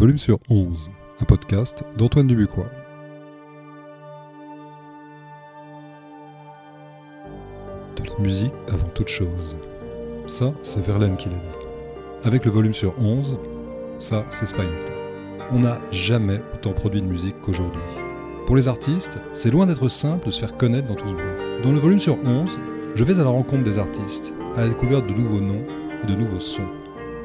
volume sur 11, un podcast d'Antoine Dubuquois. De la musique avant toute chose. Ça, c'est Verlaine qui l'a dit. Avec le volume sur 11, ça, c'est Spinetta. On n'a jamais autant produit de musique qu'aujourd'hui. Pour les artistes, c'est loin d'être simple de se faire connaître dans tout ce bruit. Dans le volume sur 11, je vais à la rencontre des artistes, à la découverte de nouveaux noms et de nouveaux sons.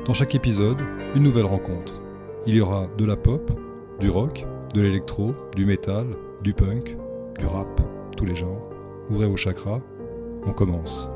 Dans chaque épisode, une nouvelle rencontre. Il y aura de la pop, du rock, de l'électro, du métal, du punk, du rap, tous les genres. Ouvrez vos chakras, on commence.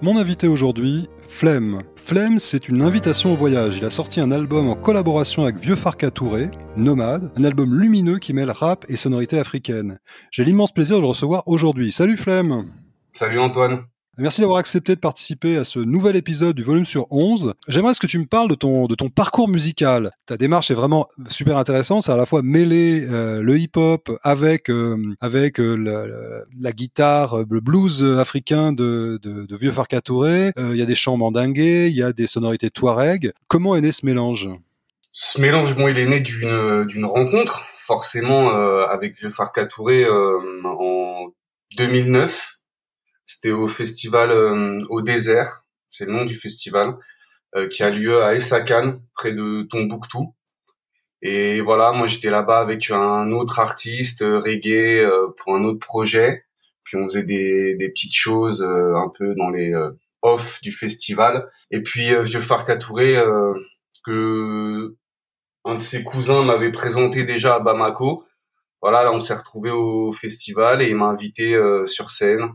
Mon invité aujourd'hui, Flemme. Flemme, c'est une invitation au voyage. Il a sorti un album en collaboration avec Vieux Farka Touré, Nomade, un album lumineux qui mêle rap et sonorité africaine. J'ai l'immense plaisir de le recevoir aujourd'hui. Salut Flemme Salut Antoine Merci d'avoir accepté de participer à ce nouvel épisode du volume sur 11. J'aimerais que tu me parles de ton, de ton parcours musical. Ta démarche est vraiment super intéressante. C'est à la fois mêler euh, le hip-hop avec, euh, avec euh, la, guitare, le blues africain de, de, de Vieux Farka Touré. Il y a des chants mandingués, il y a des sonorités touareg. Comment est né ce mélange? Ce mélange, bon, il est né d'une, d'une rencontre, forcément, avec Vieux Farka Touré en 2009 c'était au festival euh, au désert, c'est le nom du festival, euh, qui a lieu à Essakan, près de Tombouctou. Et voilà, moi j'étais là-bas avec un autre artiste euh, reggae pour un autre projet. Puis on faisait des, des petites choses un peu dans les off du festival. Et puis Vieux Farka Touré, que un de ses cousins m'avait présenté déjà à Bamako. Voilà, là on s'est retrouvé au festival et il m'a invité sur scène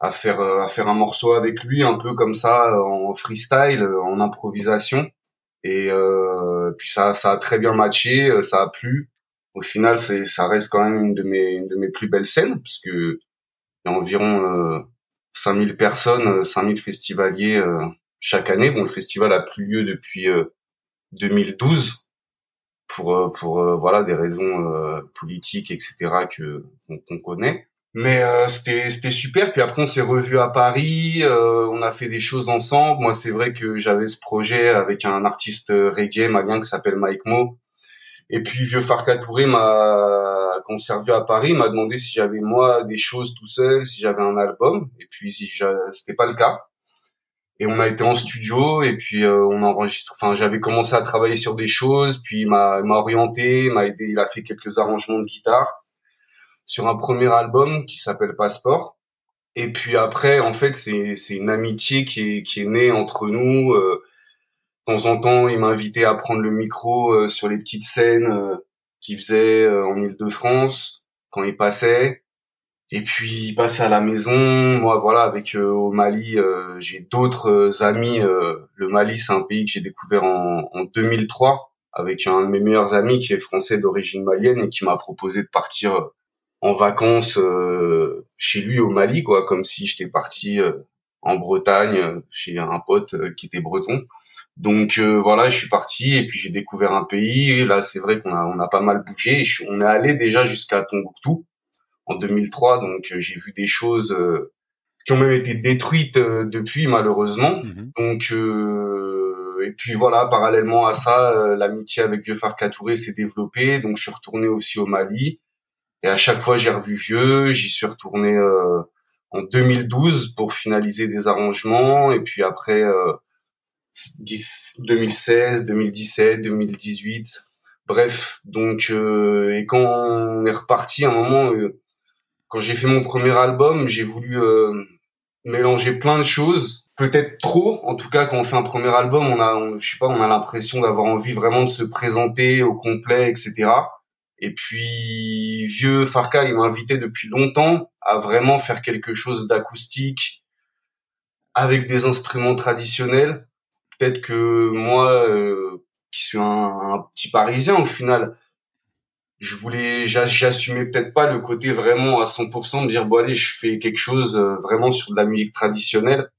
à faire euh, à faire un morceau avec lui un peu comme ça en freestyle en improvisation. Et euh, puis ça ça a très bien matché euh, ça a plu. Au final c'est ça reste quand même une de mes une de mes plus belles scènes parce que il y a environ euh, 5000 personnes 5000 festivaliers chaque année. Bon le festival a plus lieu depuis 2012 pour pour voilà des raisons politiques etc que qu'on connaît mais euh, c'était c'était super. Puis après on s'est revu à Paris, euh, on a fait des choses ensemble. Moi c'est vrai que j'avais ce projet avec un artiste reggae malien qui s'appelle Mike Mo. Et puis vieux Farka Touré m'a on à Paris m'a demandé si j'avais moi des choses tout seul, si j'avais un album. Et puis si c'était pas le cas. Et on a été en studio et puis euh, on enregistre. Enfin j'avais commencé à travailler sur des choses, puis il m'a m'a orienté, m'a aidé, il a fait quelques arrangements de guitare sur un premier album qui s'appelle Passeport. Et puis après, en fait, c'est c'est une amitié qui est qui est née entre nous. Euh, de temps en temps, il m'invitait à prendre le micro euh, sur les petites scènes euh, qu'il faisait euh, en Île-de-France quand il passait. Et puis il passait à la maison. Moi, voilà, avec au Mali, j'ai d'autres amis. le Mali, c'est un pays que j'ai découvert en, en 2003 avec un de mes meilleurs amis qui est français d'origine malienne et qui m'a proposé de partir en vacances euh, chez lui au Mali, quoi, comme si j'étais parti euh, en Bretagne euh, chez un pote qui était breton. Donc voilà, je suis parti et puis j'ai découvert un pays. Et là, c'est vrai qu'on a on a pas mal bougé. on est allé déjà jusqu'à Tombouctou en 2003, donc j'ai vu des choses qui ont même été détruites depuis malheureusement. Mhm. Donc et puis voilà, parallèlement à ça, l'amitié avec Vieux Farka Touré s'est développée. Donc je suis retourné aussi au Mali. Et à chaque fois, j'ai revu vieux. J'y suis retourné euh, en 2012 pour finaliser des arrangements. Et puis après, euh, 2016, 2017, 2018. Bref, donc euh, et quand on est reparti, à un moment, euh, quand j'ai fait mon premier album, j'ai voulu euh, mélanger plein de choses, peut-être trop. En tout cas, quand on fait un premier album, on a, je sais pas, on a l'impression d'avoir envie vraiment de se présenter au complet, etc. Et puis vieux Farka, il m'a invité depuis longtemps à vraiment faire quelque chose d'acoustique avec des instruments traditionnels. Peut-être que moi, euh, qui suis un, petit Parisien au final, je voulais, j'assumais peut-être pas le côté vraiment à 100% de dire bon allez, je fais quelque chose euh, vraiment sur de la musique traditionnelle.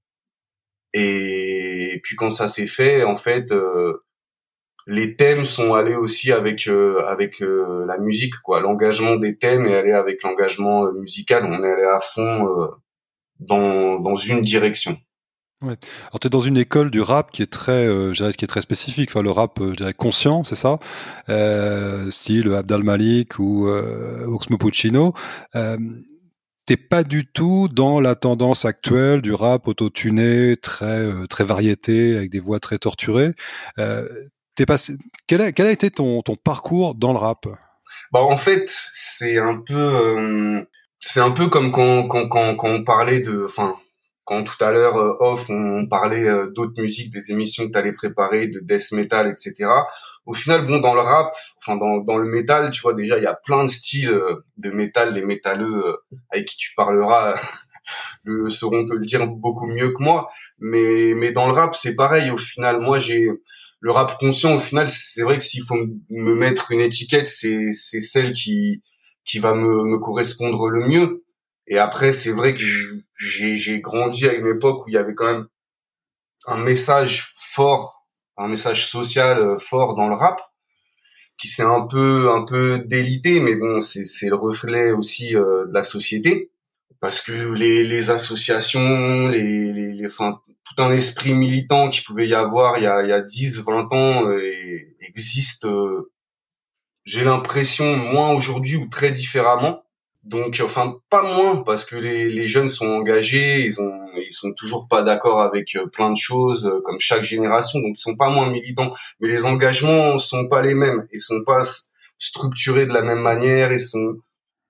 Et, puis quand ça s'est fait, en fait, euh, les thèmes sont allés aussi avec euh, avec euh, la musique quoi l'engagement des thèmes est allé avec l'engagement euh, musical on est allé à fond dans dans une direction. Ouais. Alors tu dans une école du rap qui est très, euh, qui est très spécifique. Enfin, le rap, euh, je dirais conscient, c'est ça, euh, style Abdal Malik ou euh, Oxmo Puccino. Euh, T'es pas du tout dans la tendance actuelle du rap autotuné, très euh, très variété, avec des voix très torturées. Euh, Quel a, été ton, parcours dans le rap? Bah en fait, c'est un peu, euh, c'est un peu comme quand on parlait de, enfin quand tout à l'heure euh, off on parlait euh, d'autres musiques, des émissions que tu allais préparer, de death metal, etc. Au final, bon, dans le rap, enfin dans, le métal, tu vois déjà il y a plein de styles de métal, les métalleux avec qui tu parleras le, sauront te le dire beaucoup mieux que moi. Mais mais dans le rap c'est pareil. Au final, moi j'ai le rap conscient. Au final, c'est vrai que s'il faut me mettre une étiquette, c'est c'est celle qui qui va me, me correspondre le mieux. Et après, c'est vrai que j'ai grandi à une époque où il y avait quand même un message fort, un message social euh, fort dans le rap, qui s'est un peu un peu délité, mais bon, c'est c'est le reflet aussi euh, de la société, parce que les les associations, les les, les enfin, tout un esprit militant qui pouvait y avoir il y a il y a 10, 20 ans euh, existe. Euh, j'ai l'impression moins aujourd'hui ou très différemment donc, enfin, pas moins parce que les, les jeunes sont engagés, ils ont, ils sont toujours pas d'accord avec euh, plein de choses, comme chaque génération, donc ils sont pas moins militants. Mais les engagements sont pas les mêmes, ils sont pas structurés de la même manière, ils sont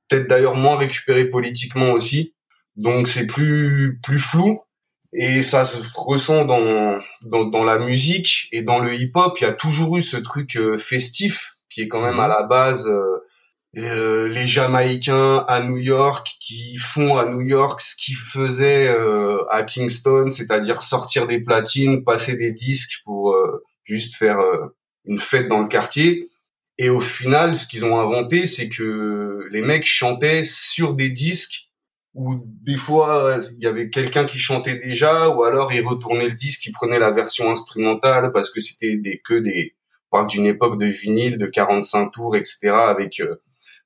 peut-être d'ailleurs moins récupérés politiquement aussi. Donc c'est plus plus flou et ça se ressent dans, dans, dans la musique et dans le hip-hop. Il y a toujours eu ce truc euh, festif qui est quand même à la base euh, les Jamaïcains à New York qui font à New York ce qu'ils faisaient euh, à Kingston, c'est-à-dire sortir des platines, passer des disques pour euh, juste faire une fête dans le quartier. Et au final, ce qu'ils ont inventé, c'est que les mecs chantaient sur des disques où des fois il y avait quelqu'un qui chantait déjà, ou alors ils retournaient le disque, ils prenaient la version instrumentale parce que c'était des que des on parle d'une époque de vinyle de 45 tours, etc. avec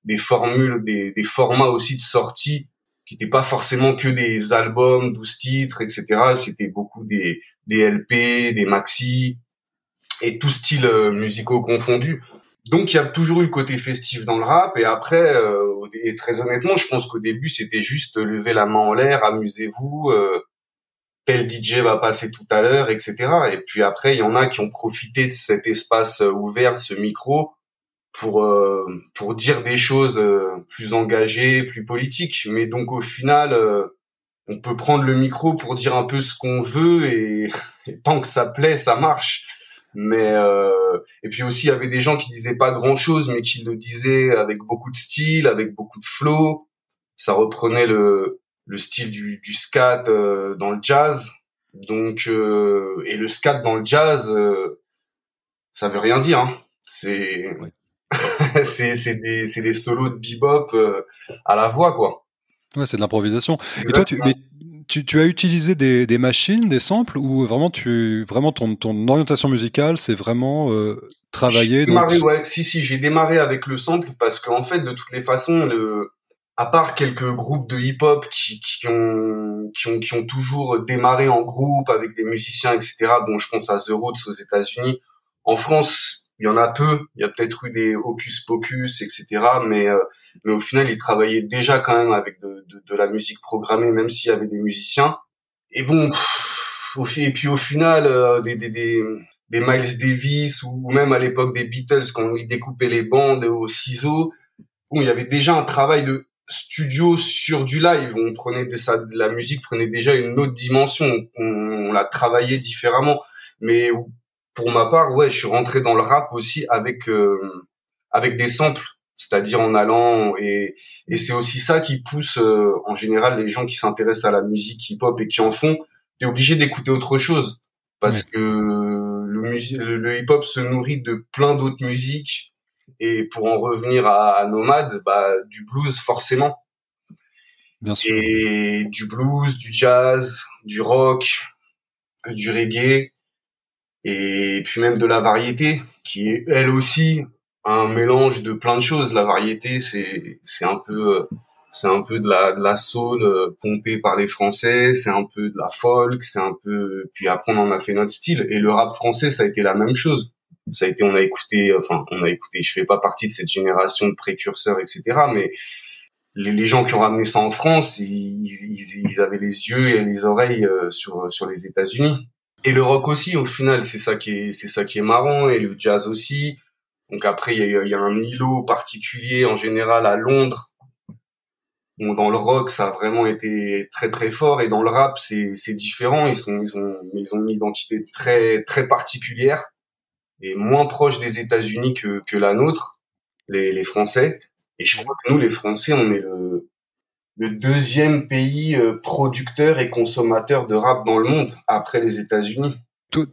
des formules, des, des formats aussi de sortie qui n'étaient pas forcément que des albums, 12 titres, etc. C'était beaucoup des, des LP, des maxi et tout style euh, musicaux confondus. Donc il y a toujours eu côté festif dans le rap et après, euh, et très honnêtement, je pense qu'au début c'était juste lever la main en l'air, amusez-vous, euh, tel DJ va passer tout à l'heure, etc. Et puis après il y en a qui ont profité de cet espace euh, ouvert, de ce micro, pour euh, pour dire des choses plus engagées, plus politiques. Mais donc au final, on peut prendre le micro pour dire un peu ce qu'on veut et, tant que ça plaît, ça marche. Mais et puis aussi il y avait des gens qui disaient pas grand chose, mais qui le disaient avec beaucoup de style, avec beaucoup de flow. Ça reprenait le le style du, du scat dans le jazz. Donc et le scat dans le jazz, ça veut rien dire. Hein. C'est c'est c'est des c'est des solos de bebop euh, à la voix quoi. Ouais, c'est de l'improvisation. Et toi tu mais tu, tu as utilisé des, des machines, des samples ou vraiment tu vraiment ton ton orientation musicale c'est vraiment euh, travailler démarré, ouais, si si, j'ai démarré avec le sample parce qu'en fait de toutes les façons le à part quelques groupes de hip-hop qui, qui, ont, qui, ont, qui ont toujours démarré en groupe avec des musiciens, etc. Bon, je pense à The Roots aux États-Unis. En France, il y en a peu. Il y a peut-être eu des hocus pocus, etc. Mais euh, mais au final, ils travaillaient déjà quand même avec de, de, de la musique programmée, même s'il y avait des musiciens. Et bon, et puis au final, euh, des, des, des, des Miles Davis ou, même à l'époque des Beatles quand ils découpaient les bandes au ciseau, bon, il y avait déjà un travail de studio sur du live. On prenait des, ça, la musique prenait déjà une autre dimension. On, on la travaillait différemment. Mais pour ma part, ouais, je suis rentré dans le rap aussi avec euh, avec des samples, c'est-à-dire en allant et et c'est aussi ça qui pousse euh, en général les gens qui s'intéressent à la musique hip-hop et qui en font, t'es obligé d'écouter autre chose parce que le, le, hip-hop se nourrit de plein d'autres musiques et pour en revenir à, à Nomade, bah du blues forcément. Bien sûr. Et du blues, du jazz, du rock, du reggae et puis même de la variété qui est elle aussi un mélange de plein de choses. La variété, c'est c'est un peu c'est un peu de la, de la soul euh, pompée par les Français, c'est un peu de la folk, c'est un peu, puis après on en a fait notre style. Et le rap français, ça a été la même chose. Ça a été, on a écouté, enfin, on a écouté. Je fais pas partie de cette génération de précurseurs, etc. Mais les, gens qui ont ramené ça en France, ils, ils, ils avaient les yeux et les oreilles euh, sur sur les États-Unis. Et le rock aussi, au final, c'est ça qui est, c'est ça qui est marrant. Et le jazz aussi. Donc après, il y a, y a un îlot particulier en général à Londres Bon, dans le rock, ça a vraiment été très très fort et dans le rap, c'est c'est différent. Ils sont ils ont ils ont une identité très très particulière et moins proche des États-Unis que que la nôtre, les les Français. Et je crois que nous, les Français, on est le le deuxième pays euh, producteur et consommateur de rap dans le monde après les États-Unis.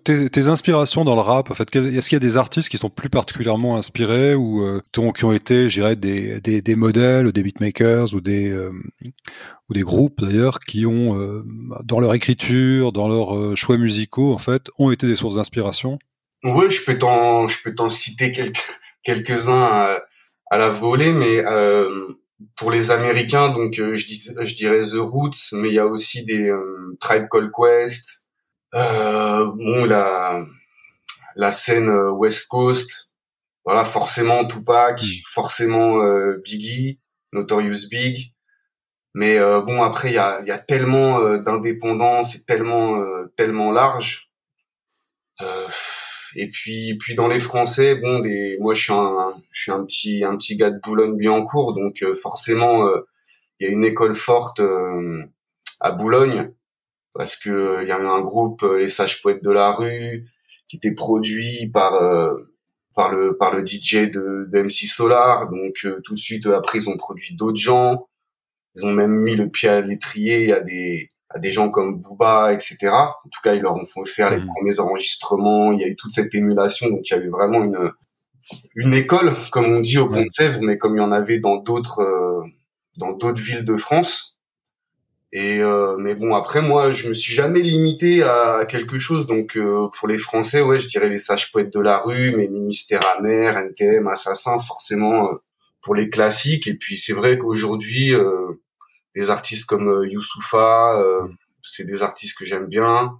Tes, tes, inspirations dans le rap, en fait, est-ce qu'il y a des artistes qui sont plus particulièrement inspirés ou euh, qui ont été, je dirais, des, des, des, modèles, des beatmakers ou des euh, ou des groupes d'ailleurs qui ont, euh, dans leur écriture, dans leurs euh, choix musicaux, en fait, ont été des sources d'inspiration? Oui, je peux t'en, je peux t'en citer quelques quelques uns à, à, la volée, mais pour les Américains, donc je, dis, je dirais The Roots, mais il y a aussi des Tribe Called Quest. Euh, bon, la, la scène euh, West Coast, voilà, forcément Tupac, mm. forcément euh, Biggie, Notorious Big. Mais euh, bon, après, il y a, y a tellement d'indépendance et tellement, tellement large. Et puis, puis dans les Français, bon, des, moi, je suis un, je suis un petit, un petit gars de Boulogne-Billancourt, donc forcément, il y a une école forte à Boulogne parce que il y avait un groupe euh, les sages poètes de la rue qui était produit par euh, par le par le DJ de, de MC Solar. Donc euh, tout de suite après ils ont produit d'autres gens. Ils ont même mis le pied à l'étrier. À des à des gens comme Booba etc en tout cas ils leur ont fait faire les mmh. premiers enregistrements. Il y a eu toute cette émulation donc il y avait vraiment une une école comme on dit au Pont de Sèvres mais comme il y en avait dans d'autres dans d'autres villes de France. Et euh, mais bon après moi je me suis jamais limité à quelque chose. Donc euh, pour les Français ouais je dirais les sages poètes de la rue mes ministères amers NTM Assassin forcément euh, pour les classiques. Et puis c'est vrai qu'aujourd'hui des artistes comme Youssoufa c'est des artistes que j'aime bien.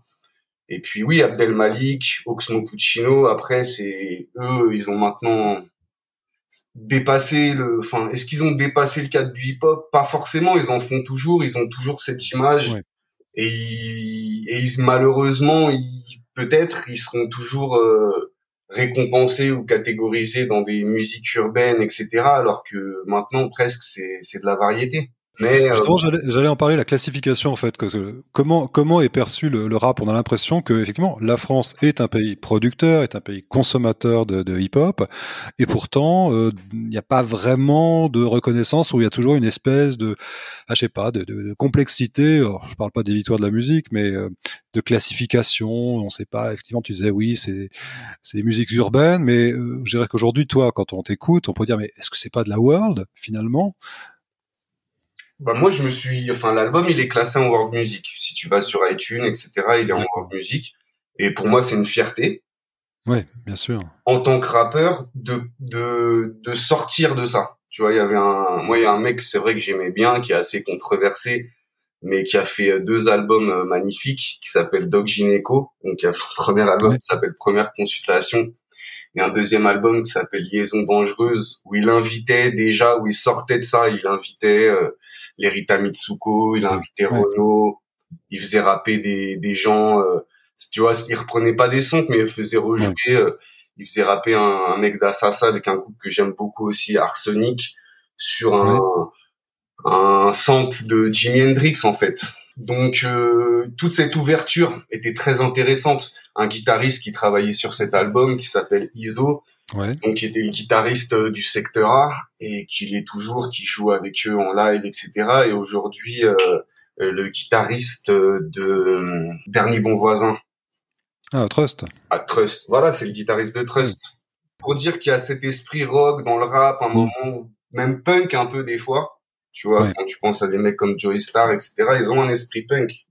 Et puis oui Abdel Malik Oxmo Puccino après c'est eux ils ont maintenant dépasser le enfin est-ce qu'ils ont dépassé le cadre du hip-hop? Pas forcément ils en font toujours ils ont toujours cette image. Et, ils, et ils, malheureusement peut-être ils seront toujours euh, récompensés ou catégorisés dans des musiques urbaines etc alors que maintenant presque c'est c'est de la variété mais, euh, Justement, j'allais en parler, la classification en fait. Comment comment est perçu le, rap? On a l'impression que effectivement, la France est un pays producteur, est un pays consommateur de, de hip-hop, et pourtant, euh, il n'y a pas vraiment de reconnaissance où il y a toujours une espèce de, ah, je sais pas, de, de, complexité. Alors, je parle pas des victoires de la musique, mais euh, de classification. On ne sait pas. Effectivement, tu disais oui, c'est c'est des musiques urbaines, mais je dirais qu'aujourd'hui, toi, quand on t'écoute, on peut dire mais est-ce que c'est pas de la world finalement? Bah moi je me suis enfin l'album il est classé en world music. Si tu vas sur iTunes etc il est en world music. Et pour moi c'est une fierté. Ouais bien sûr. En tant que rappeur de de de sortir de ça. Tu vois il y avait un moi il y a un mec c'est vrai que j'aimais bien qui est assez controversé mais qui a fait deux albums euh, magnifiques qui s'appelle Doc Gineco. Donc il y a un premier album qui s'appelle Première consultation et un deuxième album qui s'appelle Liaison dangereuse où il invitait déjà où il sortait de ça il invitait euh, l'Erita Mitsuko, il a invité Renault, il faisait rapper des, des gens, euh, tu vois, il reprenait pas des sons, mais il faisait rejouer, euh, il faisait rapper un, un mec d'Assassa avec un groupe que j'aime beaucoup aussi, Arsenic, sur un, un sample de Jimi Hendrix en fait. Donc euh, toute cette ouverture était très intéressante. Un guitariste qui travaillait sur cet album qui s'appelle Iso, ouais. donc qui était le guitariste euh, du secteur A et qui est toujours, qui joue avec eux en live, etc. Et aujourd'hui euh, le guitariste de Dernier Bon Voisin. Ah Trust. Ah Trust. Voilà, c'est le guitariste de Trust. Pour dire qu'il y a cet esprit rock dans le rap, un mm. moment même punk un peu des fois tu vois, quand tu penses à des mecs comme Joey Star, etc., ils ont un esprit punk.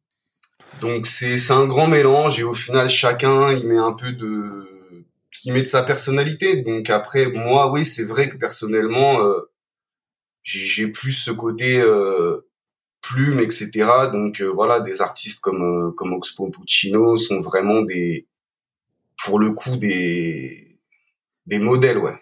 Donc c'est c'est un grand mélange et au final chacun il met un peu de il met de sa personnalité. Donc après moi oui c'est vrai que personnellement euh, j'ai plus ce côté plume, etc. Donc voilà, des artistes comme comme Oxpo Puccino sont vraiment des, pour le coup, des des modèles, ouais.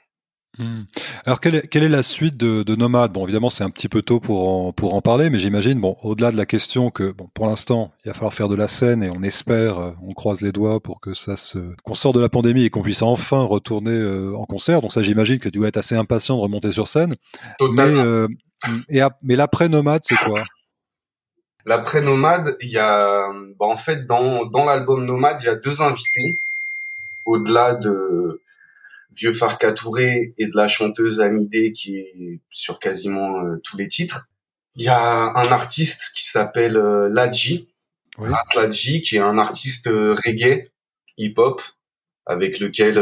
Hmm. Alors, quelle est, quelle est, la suite de, de Nomade? Bon, évidemment, c'est un petit peu tôt pour en, pour en parler, mais j'imagine, bon, au-delà de la question que, bon, pour l'instant, il va falloir faire de la scène et on espère, euh, on croise les doigts pour que ça se, qu'on sorte de la pandémie et qu'on puisse enfin retourner euh, en concert. Donc ça, j'imagine que tu dois être assez impatient de remonter sur scène. Mais, euh, et, mais l'après Nomade, c'est quoi? L'après Nomade, il y a, bah, en fait, dans, dans l'album Nomade, il y a deux invités. Au-delà de, vieux Farka Touré et de la chanteuse Amidé qui est sur quasiment euh, tous les titres. Il y a un artiste qui s'appelle euh, Ladji, oui. Ladji, qui est un artiste euh, reggae, hip-hop, avec lequel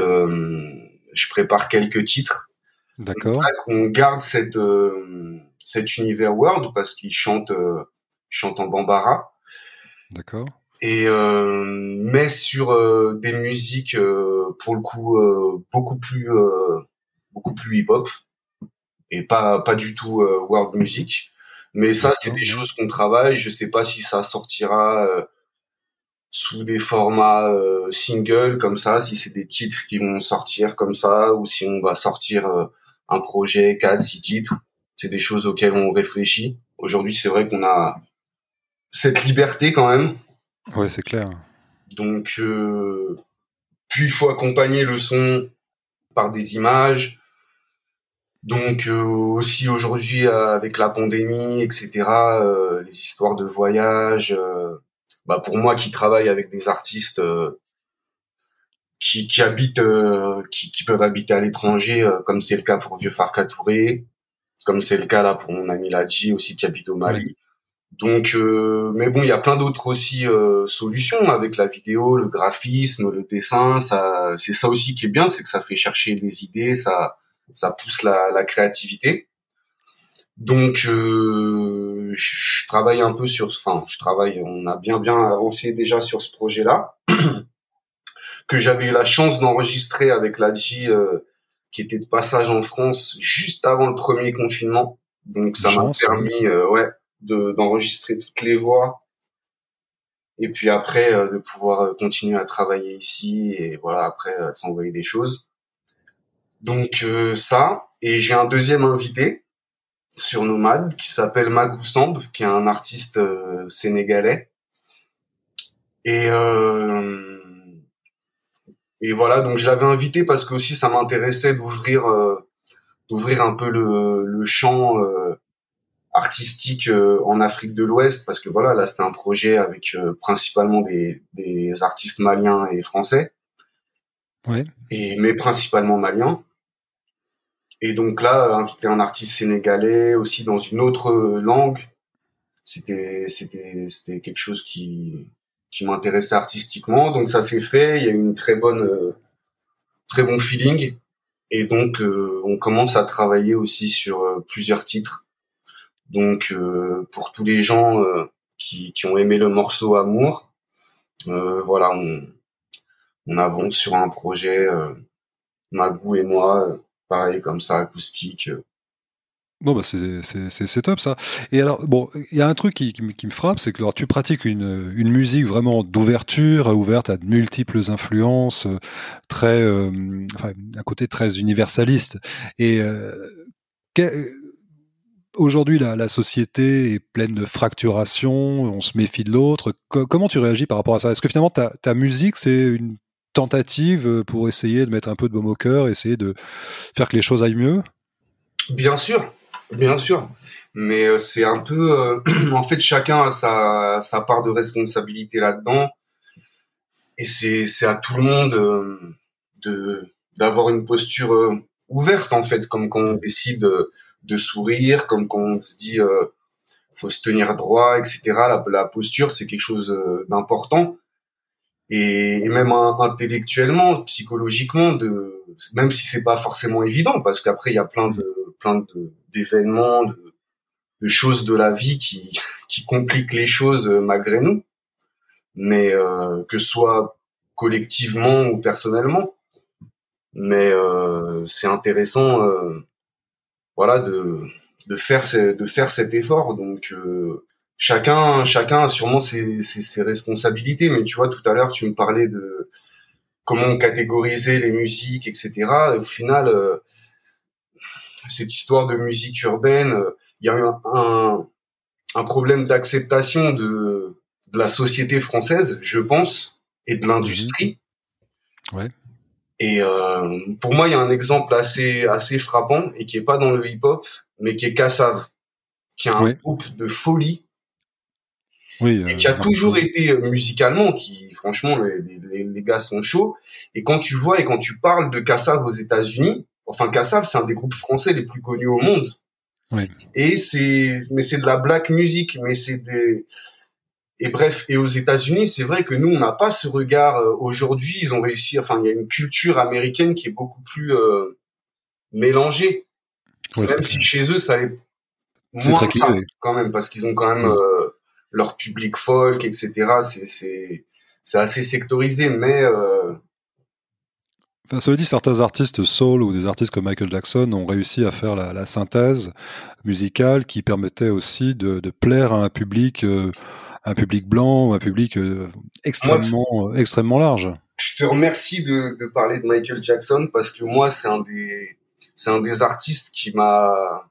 je prépare quelques titres. D'accord. On garde cette cet univers world parce qu'il chante chante en bambara. D'accord et euh, mais sur euh, des musiques euh, pour le coup beaucoup plus beaucoup plus hip hop et pas pas du tout world music. Mais ça c'est des choses qu'on travaille. Je sais pas si ça sortira sous des formats euh, single comme ça, si c'est des titres qui vont sortir comme ça, ou si on va sortir un projet 4, 6 titres, c'est des choses auxquelles on réfléchit. Aujourd'hui, c'est vrai qu'on a cette liberté quand même Ouais, c'est clair. Donc, euh, puis il faut accompagner le son par des images. Donc euh, aussi aujourd'hui avec la pandémie, etc. Euh, les histoires de voyage. bah pour moi qui travaille avec des artistes qui, qui habitent, qui, qui, peuvent habiter à l'étranger, comme c'est le cas pour Vieux Farka Touré, comme c'est le cas là pour mon ami Ladji aussi qui habite au Mali. Donc, euh, mais bon, il y a plein d'autres aussi euh, solutions avec la vidéo, le graphisme, le dessin. Ça, c'est ça aussi qui est bien, c'est que ça fait chercher des idées, ça, ça pousse la, la créativité. Donc, euh, je travaille un peu sur, enfin, je travaille. On a bien bien avancé déjà sur ce projet-là que j'avais eu la chance d'enregistrer avec l'Adji qui était de passage en France juste avant le premier confinement. Donc, ça m'a permis, ouais d'enregistrer toutes les voix. Et puis après euh, de pouvoir euh, continuer à travailler ici et voilà après euh, s'envoyer des choses. Donc ça. Et j'ai un deuxième invité sur Nomade qui s'appelle Magou Samb qui est un artiste sénégalais. Et et voilà. Donc je l'avais invité parce que aussi ça m'intéressait d'ouvrir d'ouvrir un peu le, le champ artistique euh, en Afrique de l'Ouest parce que voilà là c'était un projet avec euh, principalement des, des, artistes maliens et français. Ouais. et mais principalement maliens. Et donc là inviter un artiste sénégalais aussi dans une autre langue c'était c'était c'était quelque chose qui qui m'intéressait artistiquement. Donc ça s'est fait il y a eu une très bonne euh, très bon feeling. Et donc on commence à travailler aussi sur plusieurs titres donc euh, pour tous les gens euh, qui, qui, ont aimé le morceau Amour, euh, voilà, on, on, avance sur un projet, Magou et moi, pareil comme ça, acoustique. Bon, bah c'est top ça. Et alors, bon, il y a un truc qui, qui, me frappe, c'est que alors, tu pratiques une, une musique vraiment d'ouverture, ouverte à de multiples influences, très, euh, enfin, un côté très universaliste. Et euh, Aujourd'hui, la, société est pleine de fracturations, on se méfie de l'autre. comment tu réagis par rapport à ça? Est-ce que finalement ta, musique, c'est une tentative pour essayer de mettre un peu de baume au cœur, essayer de faire que les choses aillent mieux? Bien sûr, bien sûr. Mais euh, c'est un peu, euh, en fait, chacun a sa, part de responsabilité là-dedans, et c'est à tout le monde euh, de d'avoir une posture ouverte en fait, comme quand on décide de sourire, comme quand on se dit euh, faut se tenir droit, etc. La, la posture, c'est quelque chose euh, d'important. Et, et, même intellectuellement, psychologiquement, de, même si c'est pas forcément évident, parce qu'après il y a plein de plein de d'événements, de, de, choses de la vie qui qui compliquent les choses euh, malgré nous, mais euh, que ce soit collectivement ou personnellement. Mais euh, c'est intéressant voilà de de faire de faire cet effort. Donc chacun chacun a sûrement ses, ses, responsabilités. Mais tu vois, tout à l'heure tu me parlais de comment catégoriser les musiques, etc. au final, cette histoire de musique urbaine, il y a eu un, un problème d'acceptation de, de la société française, je pense, et de l'industrie. Ouais. Et euh, pour moi, il y a un exemple assez assez frappant et qui est pas dans le hip-hop, mais qui est Kassav, qui est un groupe de folie oui, et qui a euh, toujours été euh, musicalement, qui franchement les, les, les, gars sont chauds. Et quand tu vois et quand tu parles de Kassav aux États-Unis, enfin Kassav c'est un des groupes français les plus connus au monde. Oui. Et c'est mais c'est de la black music, mais c'est des et bref, et aux États-Unis, c'est vrai que nous, on n'a pas ce regard. Euh, aujourd'hui, ils ont réussi. Enfin, il y a une culture américaine qui est beaucoup plus euh, mélangée. même si chez eux, ça est moins ça, quand même, parce qu'ils ont quand même euh, leur public folk, etc. C'est assez sectorisé, mais euh, Enfin, cela dit, certains artistes soul ou des artistes comme Michael Jackson ont réussi à faire la, la synthèse musicale qui permettait aussi de, de plaire à un public un public blanc, un public euh, extrêmement, euh, extrêmement large. Je te remercie de, de, parler de Michael Jackson parce que moi, c'est un des, c'est un des artistes qui m'a,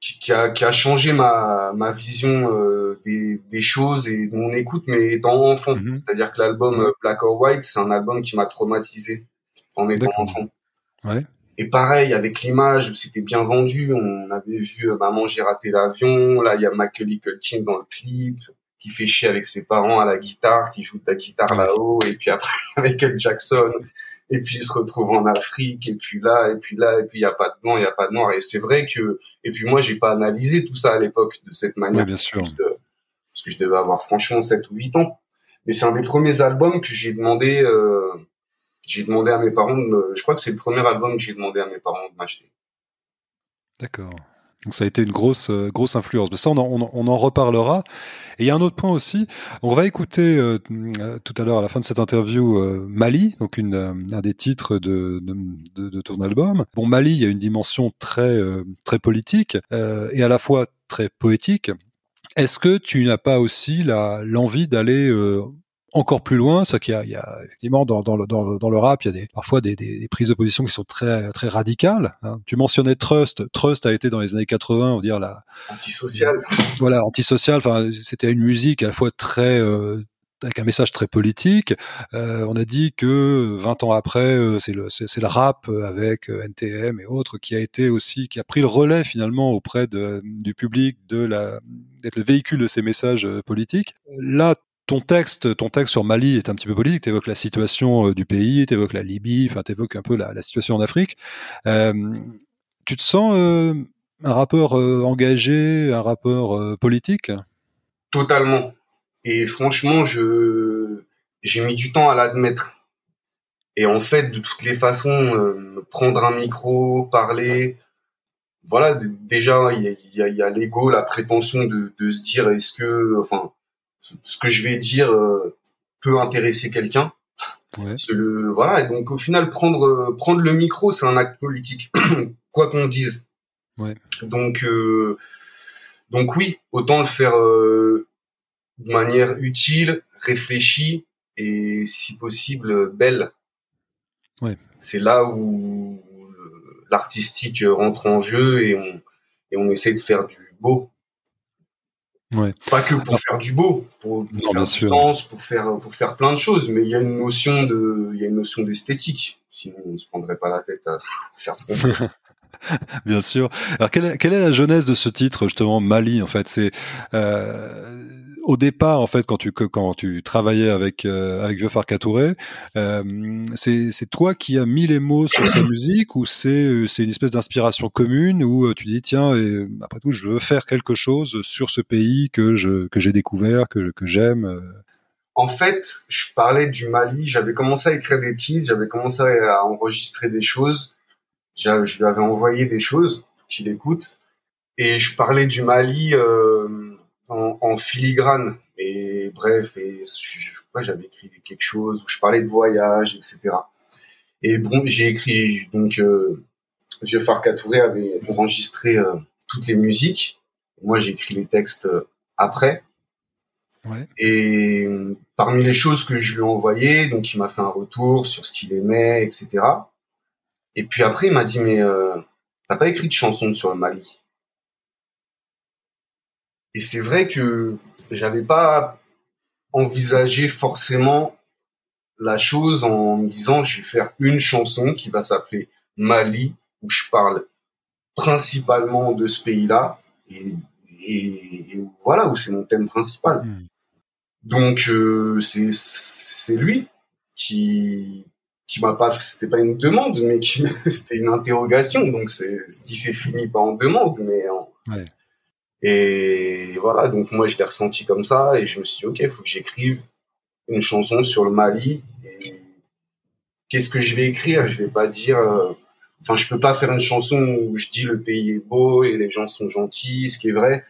qui, a, qui, a, changé ma, ma vision euh, des, des, choses et de mon écoute, mais étant enfant. Mhm. C'est-à-dire que l'album Black or White, c'est un album qui m'a traumatisé en étant enfant. Ouais. Et pareil, avec l'image, c'était bien vendu. On avait vu euh, Maman, j'ai raté l'avion. Là, il y a Macaulay Culkin dans le clip qui fait chier avec ses parents à la guitare, qui joue de la guitare là-haut. Et puis après, Michael Jackson. Et puis, il se retrouve en Afrique. Et puis là, et puis là, et puis il n'y a pas de blanc, il n'y a pas de noir. Et c'est vrai que, et puis moi, j'ai pas analysé tout ça à l'époque de cette manière. bien sûr. Parce que, je devais avoir franchement 7 ou 8 ans. Mais c'est un des premiers albums que j'ai demandé, euh, j'ai demandé à mes parents, de je crois que c'est le premier album que j'ai demandé à mes parents de m'acheter. D'accord. Donc ça a été une grosse, euh, grosse influence. Mais ça, on en, on en, reparlera. Et il y a un autre point aussi. On va écouter euh, euh, tout à l'heure, à la fin de cette interview, Mali, donc un des titres de, de, ton album. Bon, Mali, il y a une dimension très, très politique et à la fois très poétique. Est-ce que tu n'as pas aussi l'envie d'aller encore plus loin, c'est qu'il y a, il y a effectivement dans, dans, le, dans, dans, le rap, il y a des, parfois des, des, prises de position qui sont très très radicales. Hein. Tu mentionnais Trust. Trust a été dans les années 80, on va dire la antisocial. Voilà, antisocial. Enfin, c'était une musique à la fois très euh, avec un message très politique. Euh, on a dit que 20 ans après, euh, c'est le, c'est, le rap avec euh, NTM et autres qui a été aussi, qui a pris le relais finalement auprès de, du public de la, d'être le véhicule de ces messages politiques. Là, ton texte, ton texte sur Mali est un petit peu politique. Tu évoques la situation euh, du pays, tu évoques la Libye, enfin, tu évoques un peu la, situation en Afrique. Euh, tu te sens euh, un rappeur engagé, un rappeur politique? Totalement. Et franchement, je j'ai mis du temps à l'admettre. Et en fait, de toutes les façons, prendre un micro, parler, voilà, déjà, il y a, y a l'ego, la prétention de, de se dire, est-ce que, enfin, ce que je vais dire euh, peut intéresser quelqu'un. Ouais. Le, voilà, et donc au final prendre euh, prendre le micro, c'est un acte politique, quoi qu'on dise. Ouais. Donc euh, donc oui, autant le faire euh, de manière utile, réfléchie et si possible belle. Ouais. C'est là où l'artistique rentre en jeu et on et on essaie de faire du beau. Ouais. Pas que pour faire du beau, pour, pour faire du sens, pour faire pour faire plein de choses, mais il y a une notion de il y a une notion d'esthétique. Sinon, on se prendrait pas la tête à faire ce qu'on fait. Bien sûr. Alors quelle est, quelle est, la jeunesse de ce titre justement Mali en fait? C'est euh, au départ, en fait, quand tu quand tu travaillais avec euh, avec Vieux Farcatouré, euh, c'est toi qui as mis les mots sur sa musique ou c'est euh, une espèce d'inspiration commune où tu dis tiens après tout je veux faire quelque chose sur ce pays que je que j'ai découvert que que j'aime. En fait, je parlais du Mali. J'avais commencé à écrire des titres, j'avais commencé à enregistrer des choses. Je lui avais envoyé des choses pour qu'il écoute. Et je parlais du Mali. Euh, en, en, filigrane. Et bref, et je, je crois j'avais écrit quelque chose où je parlais de voyage, etc. Et bon, j'ai écrit donc euh, Vieux Farka Touré avait enregistré toutes les musiques. Moi, j'ai écrit les textes après. Et parmi les choses que je lui ai envoyées, donc il m'a fait un retour sur ce qu'il aimait, etc. Et puis après, il m'a dit, mais euh, t'as pas écrit de chanson sur le Mali? Et c'est vrai que j'avais pas envisagé forcément la chose en me disant, je vais faire une chanson qui va s'appeler Mali, où je parle principalement de ce pays-là, et, et, voilà, où c'est mon thème principal. Hmm. Donc euh, c'est c'est lui qui qui m'a pas c'était pas une demande mais qui c'était une interrogation donc c'est ce qui s'est fini pas en demande mais en, ouais. Et voilà donc moi je l'ai ressenti comme ça et je me suis dit ok faut que j'écrive une chanson sur le Mali qu'est-ce que je vais écrire? Je vais pas dire euh, enfin je peux pas faire une chanson où je dis le pays est beau et les gens sont gentils ce qui est vrai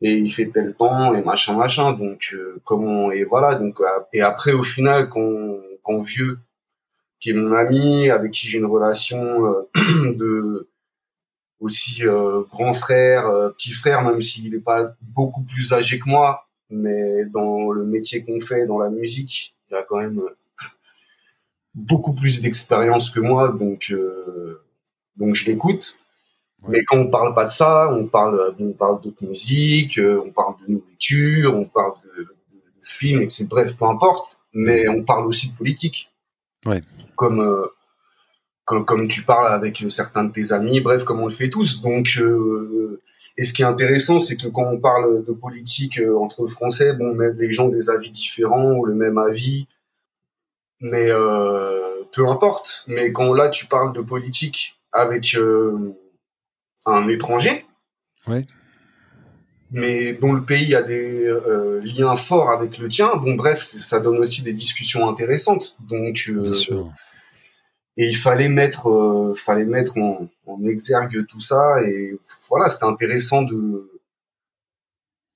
et il fait tel temps et machin machin. Donc euh, comment et voilà. Donc euh, et après au final quand quand vieux qui est mon ami avec qui j'ai une relation de aussi grand frère petit frère même s'il n'est pas beaucoup plus âgé que moi mais dans le métier qu'on fait dans la musique il a quand même beaucoup plus d'expérience que moi donc donc je l'écoute mais quand on parle pas de ça, on parle, on parle d'autres musiques, euh, on parle de nourriture, on parle de, de, films, etc. Bref, peu importe. Mais on parle aussi de politique. Ouais. Comme, euh, comme, comme tu parles avec certains de tes amis. Bref, comme on le fait tous. Donc, euh, et ce qui est intéressant, c'est que quand on parle de politique entre Français, bon, même les gens ont des avis différents ou le même avis. Mais peu importe. Mais quand là, tu parles de politique avec un étranger, mais dont le pays a des euh, liens forts avec le tien. Bon, bref, ça donne aussi des discussions intéressantes. Donc, euh, et il fallait mettre, euh, fallait mettre en, exergue tout ça. Et voilà, c'était intéressant de,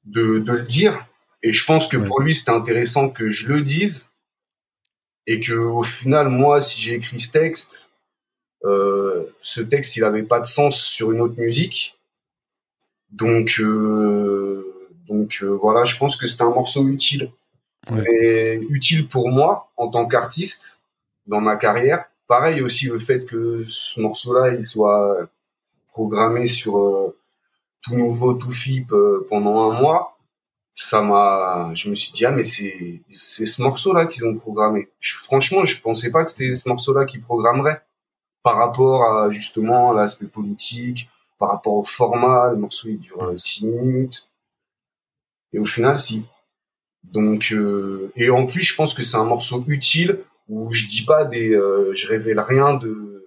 de, le dire. Et je pense que pour lui, c'était intéressant que je le dise. Et que au final, moi, si j'ai écrit ce texte, euh, ce texte, il avait pas de sens sur une autre musique. Donc, euh, donc euh, voilà, je pense que c'était un morceau utile. Mais utile pour moi en tant qu'artiste dans ma carrière. Pareil aussi le fait que ce morceau-là, il soit programmé sur tout nouveau, tout FIP pendant un mois. Ça m'a, je me suis dit ah mais c'est c'est ce morceau-là qu'ils ont programmé. franchement, je pensais pas que c'était ce morceau-là qu'ils programmeraient par rapport à justement l'aspect politique, par rapport au format, le morceau il dure 6 euh, minutes. Et au final, si. Donc, euh, et en plus, je pense que c'est un morceau utile où je dis pas des, euh, je révèle rien de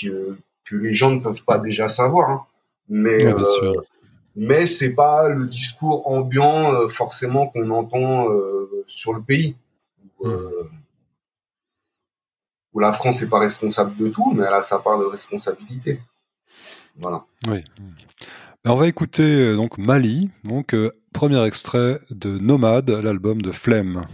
que, que les gens ne peuvent pas déjà savoir. Hein. Mais mais c'est pas le discours ambiant forcément qu'on entend sur le pays. Hmm où la France n'est pas responsable de tout, mais elle a sa part de responsabilité. Voilà. Oui. on va écouter euh, donc Mali, donc euh, premier extrait de Nomade, l'album de Flemme.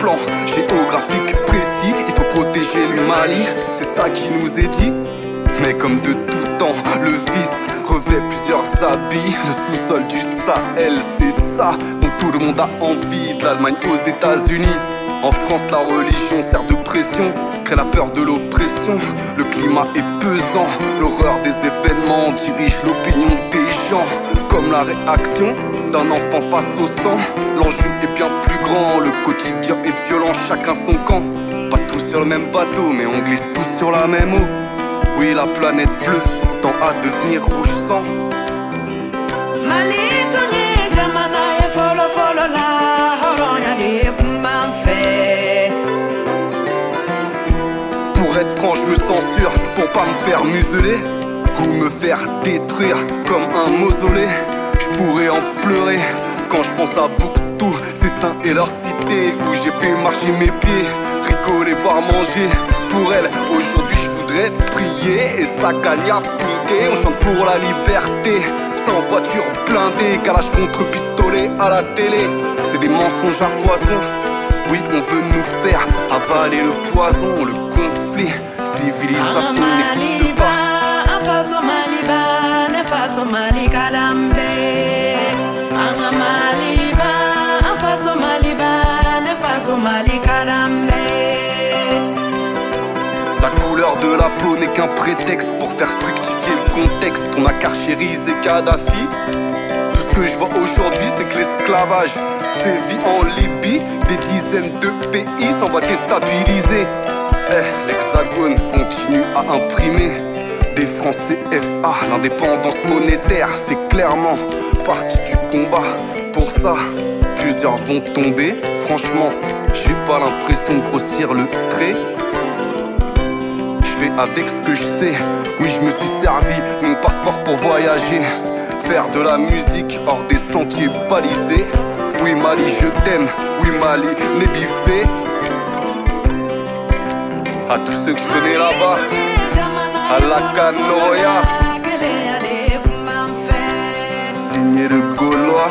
Plan géographique précis, il faut protéger le Mali, c'est ça qui nous est dit. Mais comme de tout temps, le vice revêt plusieurs habits, le sous-sol du Sahel, c'est ça dont tout le monde a envie, de l'Allemagne aux États-Unis. En France, la religion sert de pression, crée la peur de l'oppression. Le climat est pesant, l'horreur des événements dirige l'opinion des gens. Comme la réaction d'un enfant face au sang, l'enjeu est bien plus grand. Le quotidien est violent, chacun son camp. Pas tous sur le même bateau, mais on glisse tous sur la même eau. Oui, la planète bleue tend à devenir rouge sang. Pour être franc, je me censure pour pas me faire museler ou me faire détruire comme un mausolée. Je pourrais en pleurer quand je pense à Bouctou, ses saints et leur cité où j'ai fait marcher mes pieds, rigoler, boire, manger. Pour elle, aujourd'hui je voudrais prier et ça gagne à piquer. On chante pour la liberté, sans voiture blindée, calage contre pistolet à la télé. C'est des mensonges à foison. Oui, on veut nous faire avaler le poison, le conflit. Civilisation n'existe pas. La peau n'est qu'un prétexte pour faire fructifier le contexte. On a carchérisé Kadhafi. Tout ce que je vois aujourd'hui, c'est que l'esclavage sévit en Libye. Des dizaines de pays s'en va déstabiliser. Eh, l'hexagone continue à imprimer des francs CFA. L'indépendance monétaire fait clairement partie du combat. Pour ça, plusieurs vont tomber. Franchement, j'ai pas l'impression de grossir le trait. Avec ce que je sais. Oui, je me suis servi mon passeport pour voyager. Faire de la musique hors des sentiers balisés. Oui, Mali, je t'aime. Oui, Mali, les biffés. À tous ceux que je connais là-bas. À la Canoya. Signé le Gaulois.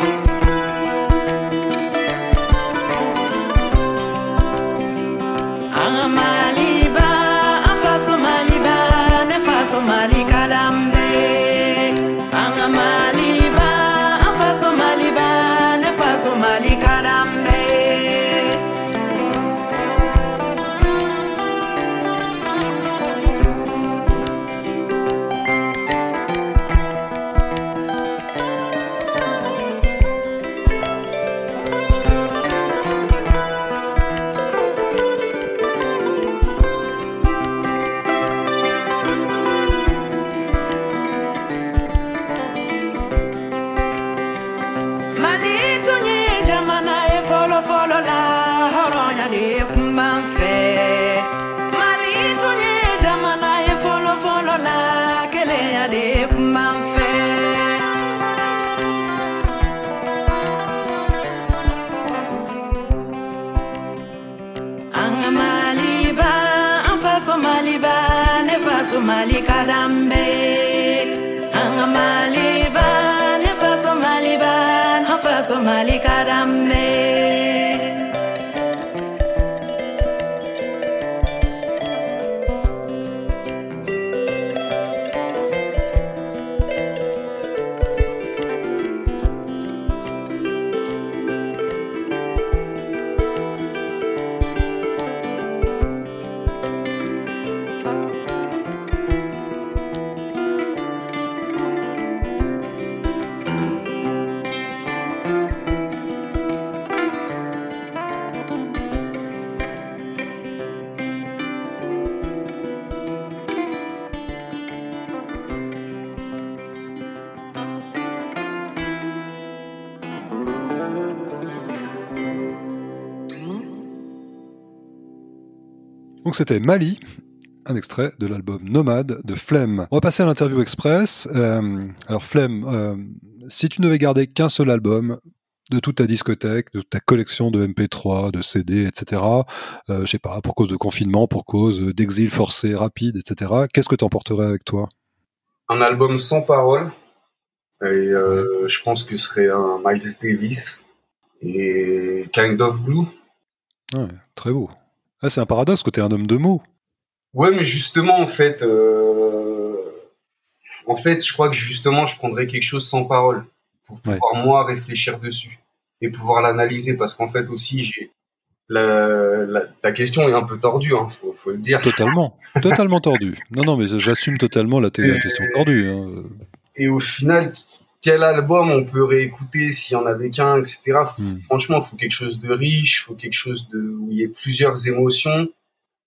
Donc c'était Mali un extrait de l'album Nomade de Flemme. On va passer à l'interview express. Euh, alors Flemme, euh, si tu ne devais garder qu'un seul album de toute ta discothèque, de toute ta collection de MP3, de CD, etc., euh, je sais pas, pour cause de confinement, pour cause d'exil forcé rapide, etc., qu'est-ce que tu emporterais avec toi? Un album sans parole. Et euh, je pense que ce serait un Miles Davis et Kind of Blue. Ouais, très beau. Ah, c'est un paradoxe que tu es un homme de mots. Ouais, mais justement, en fait, euh, en fait, je crois que justement, je prendrais quelque chose sans parole pour pouvoir moi réfléchir dessus et pouvoir l'analyser parce qu'en fait aussi, j'ai la, la, ta question est un peu tordue, hein, faut, faut le dire. Totalement, totalement tordue. Non, non, mais j'assume totalement la, la question tordue. Hein. Et au final, quel album on peut réécouter s'il y en avait qu'un, etc. Hmm. Franchement, il faut quelque chose de riche, il faut quelque chose de où il y ait plusieurs émotions.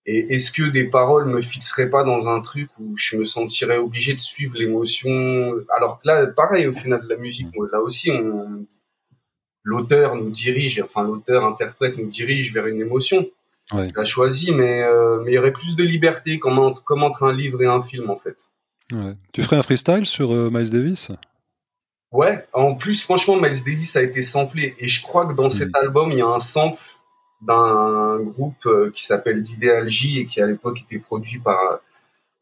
Et est-ce que des paroles me fixeraient pas dans un truc où je me sentirais obligé de suivre l'émotion? Alors que là, pareil, au final de la musique, hmm. là aussi, on, l'auteur nous dirige, enfin l'auteur interprète nous dirige vers une émotion. Ouais. Il a choisi, mais euh, mais il y aurait plus de liberté comme entre, comme entre un livre et un film en fait. Ouais. Tu ferais un freestyle sur euh, Miles Davis? Ouais, en plus, franchement, Miles Davis a été samplé. Et je crois que dans cet mm. album, il y a un sample d'un groupe euh, qui s'appelle d'Idéalgie et qui à l'époque était produit par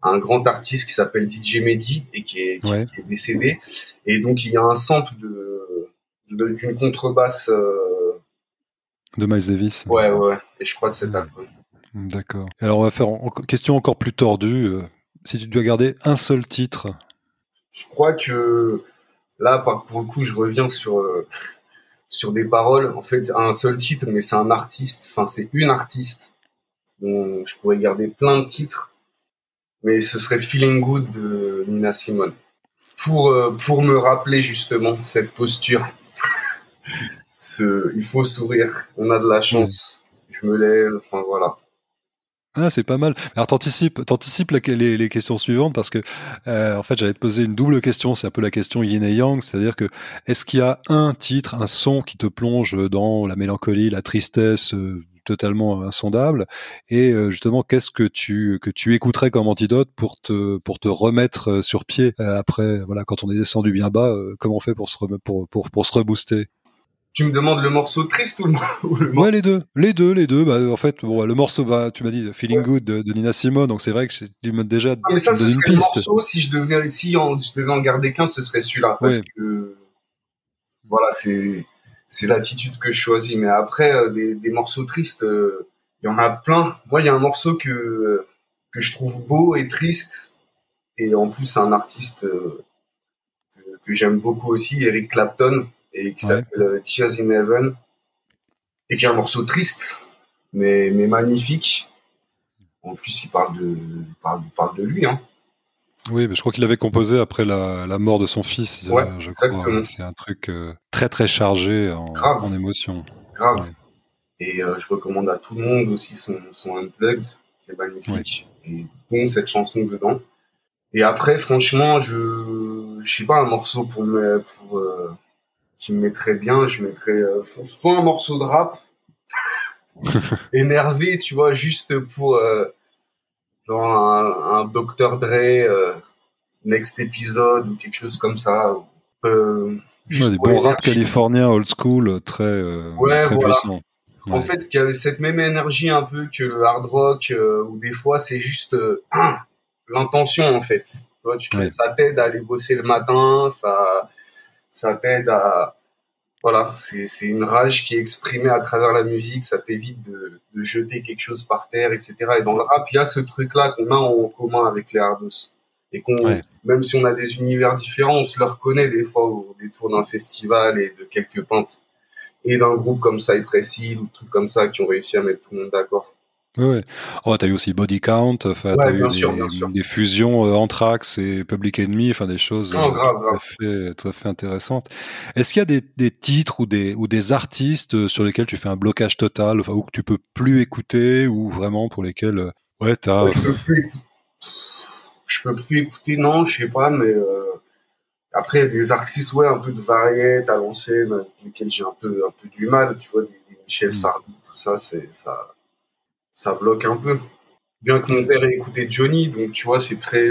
un grand artiste qui s'appelle DJ Mehdi et qui est, décédé. Et donc, il y a un sample de d'une contrebasse. Euh, de Miles Davis. Ouais, ouais. Et je crois que cet album. D'accord. Alors, on va faire une question encore plus tordue. Euh, si tu dois garder un seul titre. Je crois que Là, pour le coup, je reviens sur euh, sur des paroles. En fait, un seul titre, mais c'est un artiste. Enfin, c'est une artiste. Je pourrais garder plein de titres, mais ce serait Feeling Good de Nina Simone. Pour euh, pour me rappeler justement cette posture. Il faut sourire. On a de la chance. Je me lève. Enfin voilà. Ah, c'est pas mal. Alors, t'anticipes, t'anticipes les, les, questions suivantes parce que, euh, en fait, j'allais te poser une double question. C'est un peu la question yin et yang. C'est-à-dire que, est-ce qu'il y a un titre, un son qui te plonge dans la mélancolie, la tristesse, euh, totalement insondable? Et euh, justement qu'est-ce que tu que tu écouterais comme antidote pour te pour te remettre sur pied après voilà quand on est descendu bien bas comment on fait pour se pour, pour pour se rebooster? Tu me demandes le morceau triste ou le, morceau Ouais, les deux, les deux, les deux. Bah, en fait, bon, le morceau, bah, tu m'as dit Feeling Good de, Nina Simone, donc c'est vrai que tu me déjà. Ah, mais ça, ce serait le morceau. Si je devais, si en, je devais en garder qu'un, ce serait celui-là, parce que voilà, c'est c'est l'attitude que je choisis. Mais après, euh, des, des morceaux tristes, euh, il y en a plein. Moi, il y a un morceau que que je trouve beau et triste, et en plus, c'est un artiste euh, que, que j'aime beaucoup aussi, Eric Clapton et qui s'appelle euh, Tears in Heaven et qui est un morceau triste mais mais magnifique. En plus, il parle de il parle, parle de lui. Hein. Oui, mais je crois qu'il avait composé après la, la, mort de son fils. Ouais, je crois. C'est un truc euh, très très chargé en, en émotion. Grave. Et euh, je recommande à tout le monde aussi son, son Unplugged, qui est magnifique. Et bon, cette chanson dedans. Et après, franchement, je, je sais pas, un morceau pour me, pour, euh, qui me mettrait bien, je mettrais euh, soit un morceau de rap énervé, tu vois, juste pour euh, genre un, un Dr Dre euh, next épisode ou quelque chose comme ça. Euh, des bons rap californiens old school très euh, très puissants. En fait, il y avait cette même énergie un peu que le hard rock, où des fois c'est juste l'intention en fait. Tu vois, tu ça t'aide à aller bosser le matin, ça ça t'aide à voilà, c'est une rage qui est exprimée à travers la musique, ça t'évite de, de, jeter quelque chose par terre, etc. Et dans le rap, il y a ce truc-là qu'on a en commun avec les hardos. Et qu'on, même si on a des univers différents, on se le reconnaît des fois au détour d'un festival et de quelques peintes. Et d'un groupe comme Cypress Hill ou trucs comme ça qui ont réussi à mettre tout le monde d'accord. Ouais. Oh, t'as eu aussi Body Count, enfin, t'as eu des, des, fusions euh, Anthrax et Public Enemy, enfin des choses euh, tout, À fait, tout à fait intéressantes. Est-ce qu'il y a des, des, titres ou des, ou des artistes euh, sur lesquels tu fais un blocage total, enfin, ou que tu peux plus écouter, ou vraiment pour lesquels, euh, ouais, t'as. Ouais, je peux plus. Je peux plus écouter, non, je sais pas, mais euh... après, des artistes, ouais, un peu de variété à l'ancienne, avec lesquels j'ai un peu, un peu du mal, tu vois, des, des Michel mm. Sardou, tout ça, c'est, ça ça bloque un peu. bien que mon père ait écouté Johnny, donc tu vois, c'est très.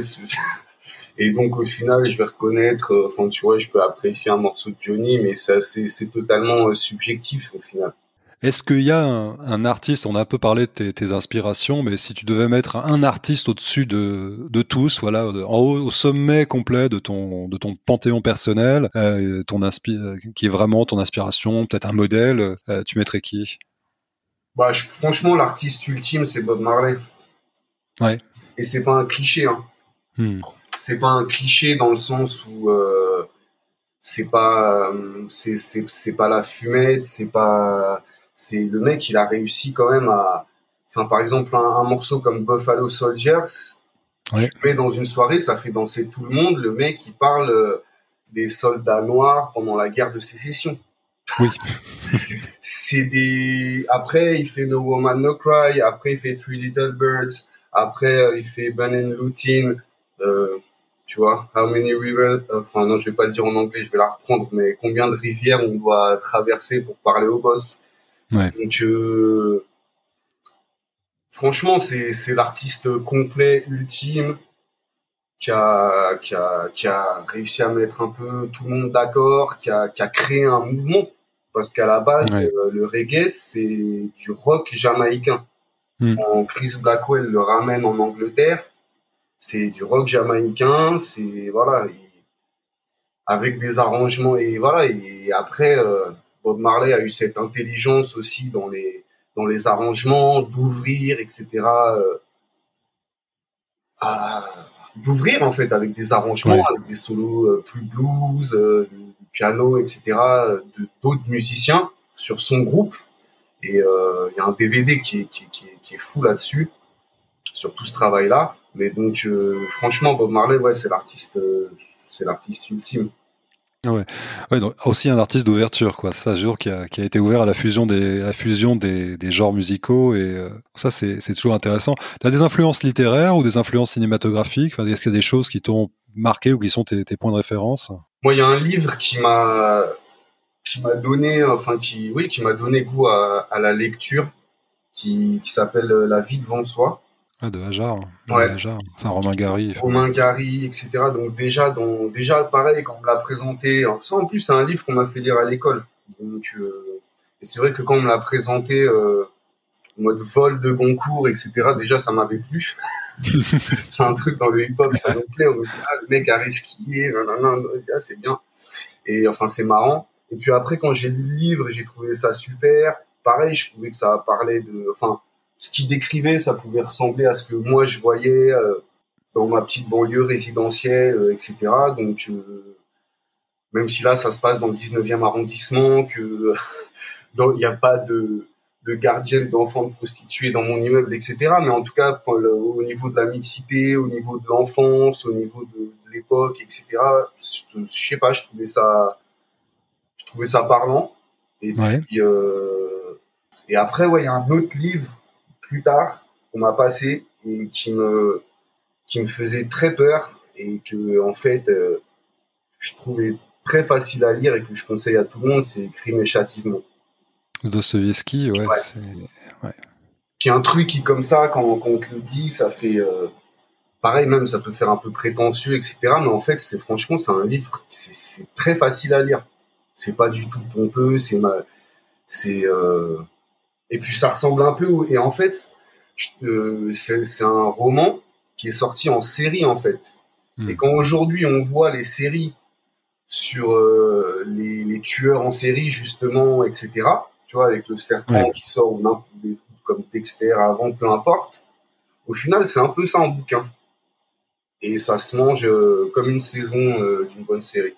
Et donc au final, je vais reconnaître, euh, enfin tu vois, je peux apprécier un morceau de Johnny, mais ça c'est totalement euh, subjectif au final. Est-ce qu'il y a un, artiste, on a un peu parlé de tes, inspirations, mais si tu devais mettre un artiste au-dessus de, de, tous, voilà, en haut, au sommet complet de ton, de ton panthéon personnel, euh, ton qui est vraiment ton inspiration, peut-être un modèle, tu mettrais qui? Bah, Franchement, l'artiste ultime, c'est Bob Marley. Ouais. Et c'est pas un cliché. Hein. Hmm. C'est pas un cliché dans le sens où euh, c'est pas euh, c'est c'est pas la fumette, c'est pas c'est le mec il a réussi quand même à enfin par exemple un, morceau comme Buffalo Soldiers, ouais. tu mets dans une soirée, ça fait danser tout le monde. Le mec il parle euh, des soldats noirs pendant la guerre de sécession. Oui. c'est des après il fait No Woman No Cry, après il fait Three Little Birds après, euh, il fait Ben and Lutin, euh, tu vois, How many rivers, enfin non, je vais pas le dire en anglais, je vais la reprendre, mais combien de rivières on doit traverser pour parler au boss. Ouais. Donc, euh, franchement, c'est c'est l'artiste complet, ultime, qui a, qui, a, qui a réussi à mettre un peu tout le monde d'accord, qui a, qui a créé un mouvement. Parce qu'à la base, le reggae, c'est du rock jamaïcain. Hmm. Quand Chris Blackwell le ramène en Angleterre, c'est du rock jamaïcain, c'est voilà, avec des arrangements et voilà. Et après, euh, Bob Marley a eu cette intelligence aussi dans les dans les arrangements, d'ouvrir, etc. Euh, d'ouvrir en fait avec des arrangements, avec des solos euh, plus blues, piano, etc. d'autres musiciens sur son groupe. Et il y a un DVD qui est, qui, qui, est fou là-dessus, sur tout ce travail-là. Mais donc, euh, franchement, Bob Marley, ouais, c'est l'artiste, euh, c'est l'artiste ultime. Ouais. ouais, donc aussi un artiste d'ouverture, quoi. Ça, jour qui a, qui a été ouvert à la fusion des, la fusion des, des genres musicaux et euh, ça, c'est, toujours intéressant. Tu as des influences littéraires ou des influences cinématographiques? Enfin, Est-ce qu'il y a des choses qui t'ont marqué ou qui sont tes, tes points de référence? Moi, il y a un livre qui m'a, qui m'a donné, enfin, qui, oui, qui m'a donné goût à, à la lecture qui, qui s'appelle La vie devant soi. Ah, de Hajar. Ouais. Enfin, Romain Gary. Romain Gary, etc. Donc, déjà, dans, déjà, pareil, quand on me l'a présenté, ça, en plus, c'est un livre qu'on m'a fait lire à l'école. Donc, euh, et c'est vrai que quand on me l'a présenté, euh, en mode vol de Goncourt, etc., déjà, ça m'avait plu. c'est un truc dans le hip-hop, ça nous plaît. On me dit, ah, le mec a risqué, ah, c'est bien. Et enfin, c'est marrant. Et puis après, quand j'ai lu le livre, j'ai trouvé ça super pareil, je trouvais que ça parlait de, enfin, ce qu'il décrivait, ça pouvait ressembler à ce que moi je voyais euh, dans ma petite banlieue résidentielle, euh, etc. Donc, euh, même si là, ça se passe dans le 19e arrondissement, que il n'y a pas de, de gardienne d'enfants de prostituées dans mon immeuble, etc. Mais en tout cas, au niveau de la mixité, au niveau de l'enfance, au niveau de, l'époque, etc. Je, je, sais pas, je trouvais ça, je trouvais ça parlant. Et puis, et après, ouais, il y a un autre livre plus tard qu'on m'a passé et qui me, qui me faisait très peur et que, en fait, euh, je trouvais très facile à lire et que je conseille à tout le monde, c'est Crime et Châtiment. Dostoevsky, ouais. C'est... ouais. Qui est un truc qui, comme ça, quand, quand on te le dit, ça fait. Euh, pareil, même, ça peut faire un peu prétentieux, etc. Mais en fait, c'est franchement, c'est un livre, c'est, c'est très facile à lire. C'est pas du tout pompeux, c'est. Ma, c'est euh, et puis ça ressemble un peu. Et en fait, euh, c'est un roman qui est sorti en série en fait. Hmm. Et quand aujourd'hui on voit les séries sur euh, les, les, tueurs en série justement, etc. Tu vois, avec le serpent qui sort ou comme Dexter avant, peu importe. Au final, c'est un peu ça en bouquin. Et ça se mange euh, comme une saison d'une bonne série.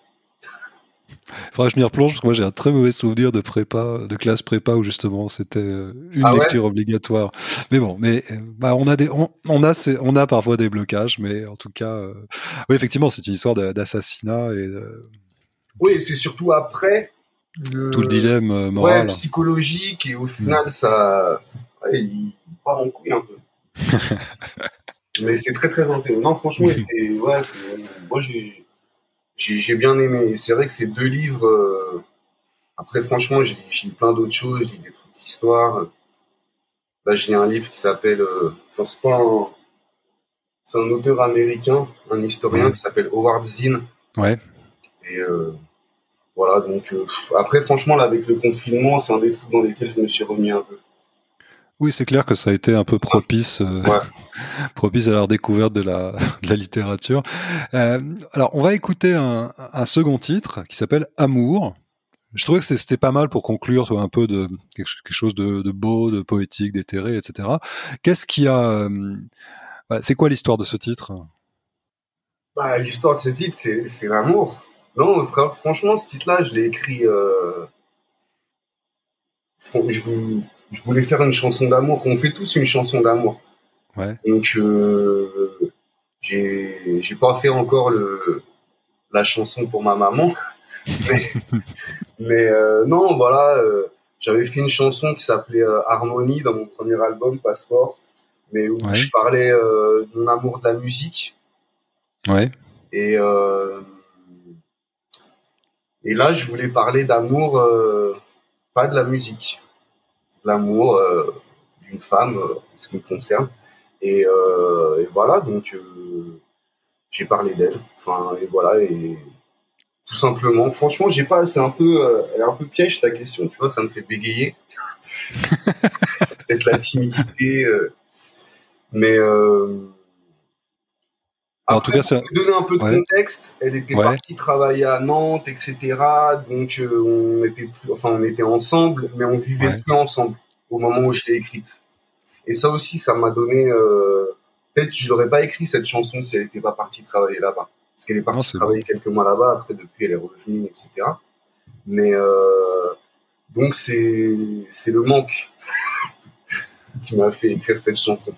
Faudrait que je m'y replonge parce que moi j'ai un très mauvais souvenir de prépa, de classe prépa où justement c'était euh, une ah lecture obligatoire. Mais bon, mais euh, bah, on a des, on, a, on a parfois des blocages, mais en tout cas, euh, oui effectivement c'est une histoire d'assassinat et. Oui, c'est surtout après. Tout le dilemme moral. psychologique et au final mm. ça, il part en couille un peu. mais c'est très très intéressant. Non franchement, c'est ouais, moi j'ai j'ai bien aimé. C'est vrai que ces deux livres. Euh, après, franchement, j'ai lu plein d'autres choses, j'ai des trucs d'histoire. Là, j'ai un livre qui s'appelle. Euh, enfin, c'est pas un. C'est un auteur américain, un historien qui s'appelle Howard Zinn. Ouais. Et euh, voilà, donc euh, après, franchement, là, avec le confinement, c'est un des trucs dans lesquels je me suis remis un peu. Oui, c'est clair que ça a été un peu propice, euh, propice à la redécouverte de la, de la littérature. Euh, alors, on va écouter un, un second titre qui s'appelle Amour. Je trouvais que c'était pas mal pour conclure toi, un peu de quelque chose de, de beau, de poétique, d'éthéré, etc. Qu'est-ce qui a... Euh, c'est quoi l'histoire de ce titre? Bah, L'histoire de ce titre, c'est l'amour. Non, franchement, ce titre-là, je l'ai écrit... Euh... Je, je voulais faire une chanson d'amour. On fait tous une chanson d'amour. Ouais. Donc, euh, j'ai pas fait encore le, la chanson pour ma maman. mais, euh, non, voilà, euh, j'avais fait une chanson qui s'appelait euh, Harmonie dans mon premier album, Passeport, mais où je parlais de mon amour de la musique. Ouais. Et, et là, je voulais parler d'amour, pas de la musique l'amour euh, d'une femme, euh, ce qui me concerne. Et, euh, et voilà, donc j'ai parlé d'elle. Enfin, et voilà, et tout simplement. Franchement, j'ai pas, c'est un peu, elle est un peu piège ta question, tu vois, ça me fait bégayer. Peut-être la timidité, mais. En tout cas, ça... Pour donner un peu de contexte, elle était partie travailler à Nantes, etc. Donc on était plus, enfin on était ensemble, mais on vivait plus ensemble au moment où je l'ai écrite. Et ça aussi, ça m'a donné. Euh, peut-être je n'aurais pas écrit cette chanson si elle n'était pas partie travailler là-bas, parce qu'elle est partie travailler quelques mois là-bas. Après, depuis, elle est revenue, etc. Mais euh, donc c'est c'est le manque qui m'a fait écrire cette chanson.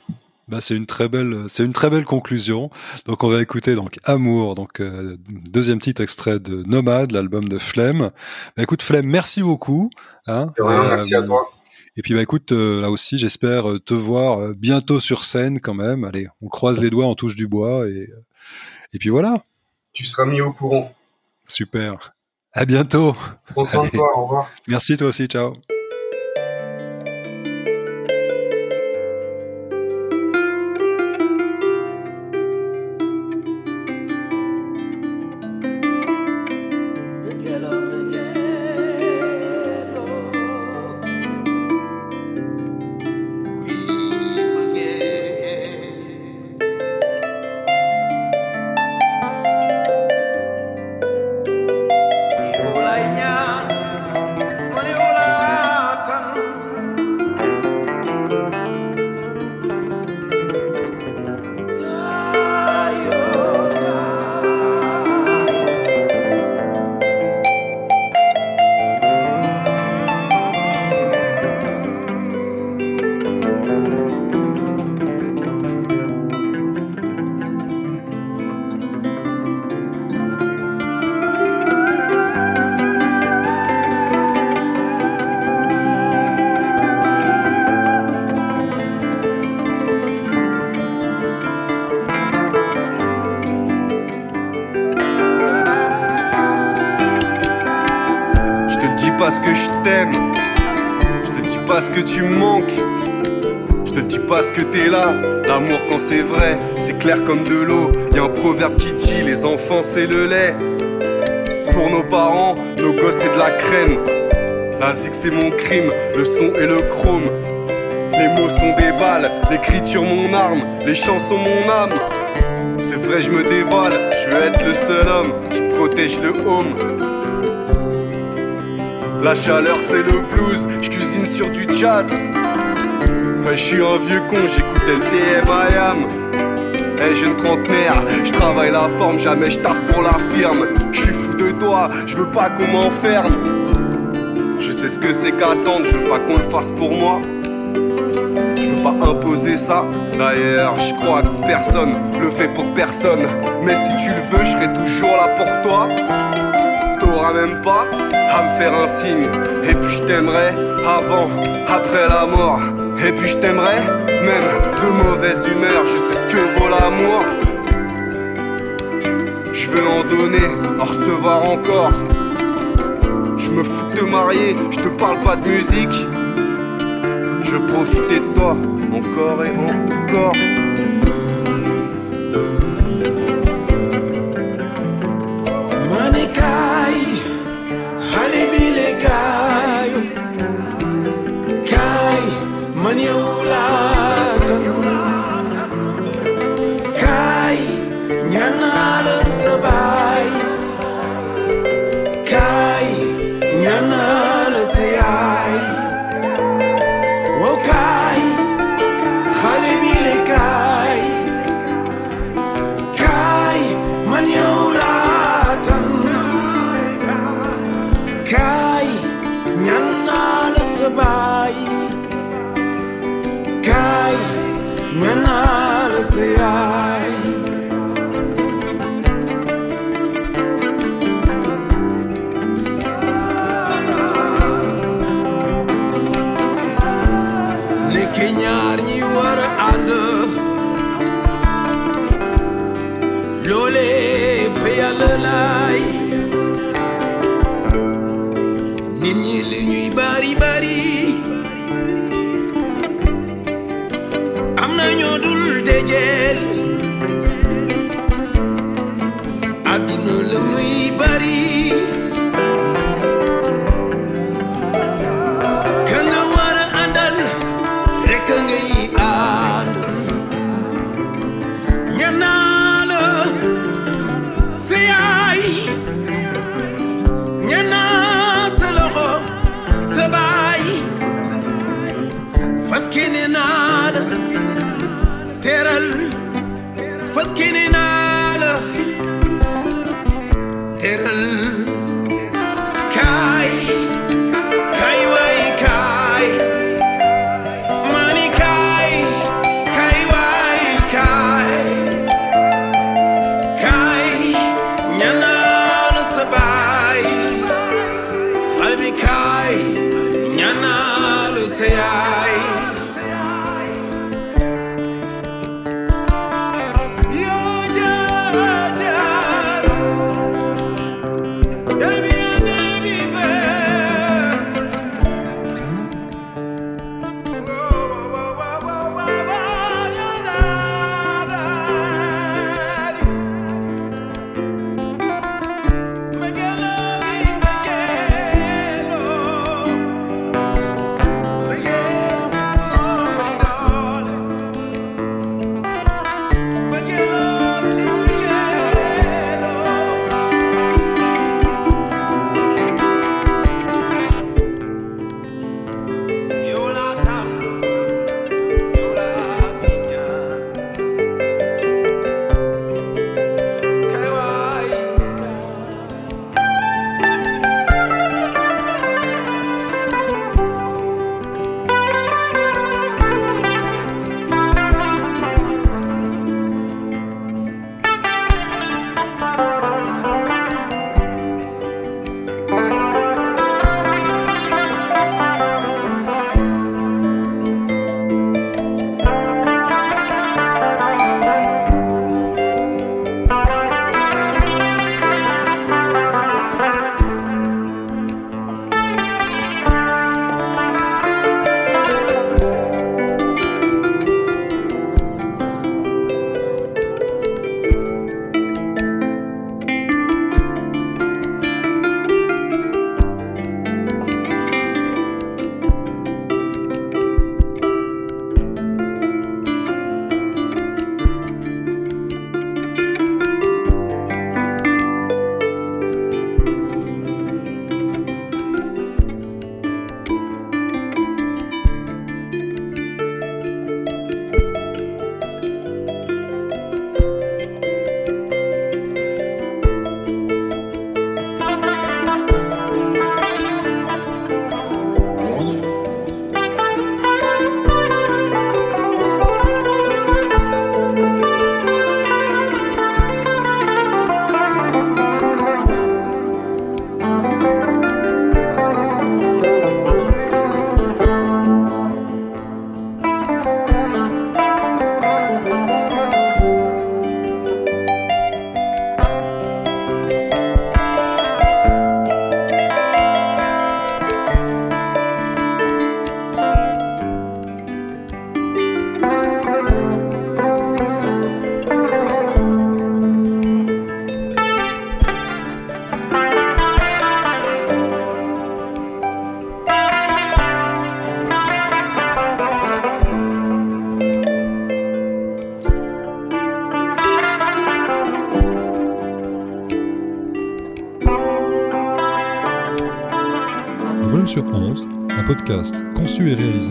Bah, c'est une très belle, c'est une très belle conclusion. Donc on va écouter donc Amour, donc euh, deuxième titre extrait de Nomade, l'album de Flemme. Bah, écoute Flemme, merci beaucoup. Hein, merci à toi. Et puis bah écoute, euh, là aussi, j'espère te voir bientôt sur scène quand même. Allez, on croise les doigts, on touche du bois et et puis voilà. Tu seras mis au courant. Super. À bientôt. Toi. Au revoir. Merci toi aussi. Ciao. Dis pas ce que t'es là. L'amour quand c'est vrai, c'est clair comme de l'eau. Y un proverbe qui dit les enfants c'est le lait. Pour nos parents, nos gosses c'est de la crème. La zig c'est mon crime, le son et le chrome. Les mots sont des balles, l'écriture mon arme, les chansons mon âme. C'est vrai, je me dévoile, je veux être le seul homme qui protège le home. La chaleur c'est le blues, je cuisine sur du jazz. Ouais, je suis un vieux con, j'écoute LTM IAM. Hey, jeune trentenaire, je travaille la forme, jamais je taffe pour la firme. Je suis fou de toi, je veux pas qu'on m'enferme. Je sais ce que c'est qu'attendre, je veux pas qu'on le fasse pour moi. Je veux pas imposer ça. D'ailleurs, je crois que personne le fait pour personne. Mais si tu le veux, je serai toujours là pour toi. T'auras même pas à me faire un signe. Et puis je t'aimerai avant, après la mort. Et puis je t'aimerai même de mauvaise humeur. Je sais ce que vaut l'amour. Je veux en donner, en recevoir encore. Je me fous de marier, je te parle pas de musique. Je profitais de toi encore et encore. when you.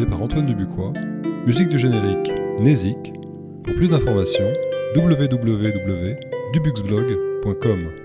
Par Antoine Dubuquois, musique du générique Nézik. Pour plus d'informations, www.dubuxblog.com.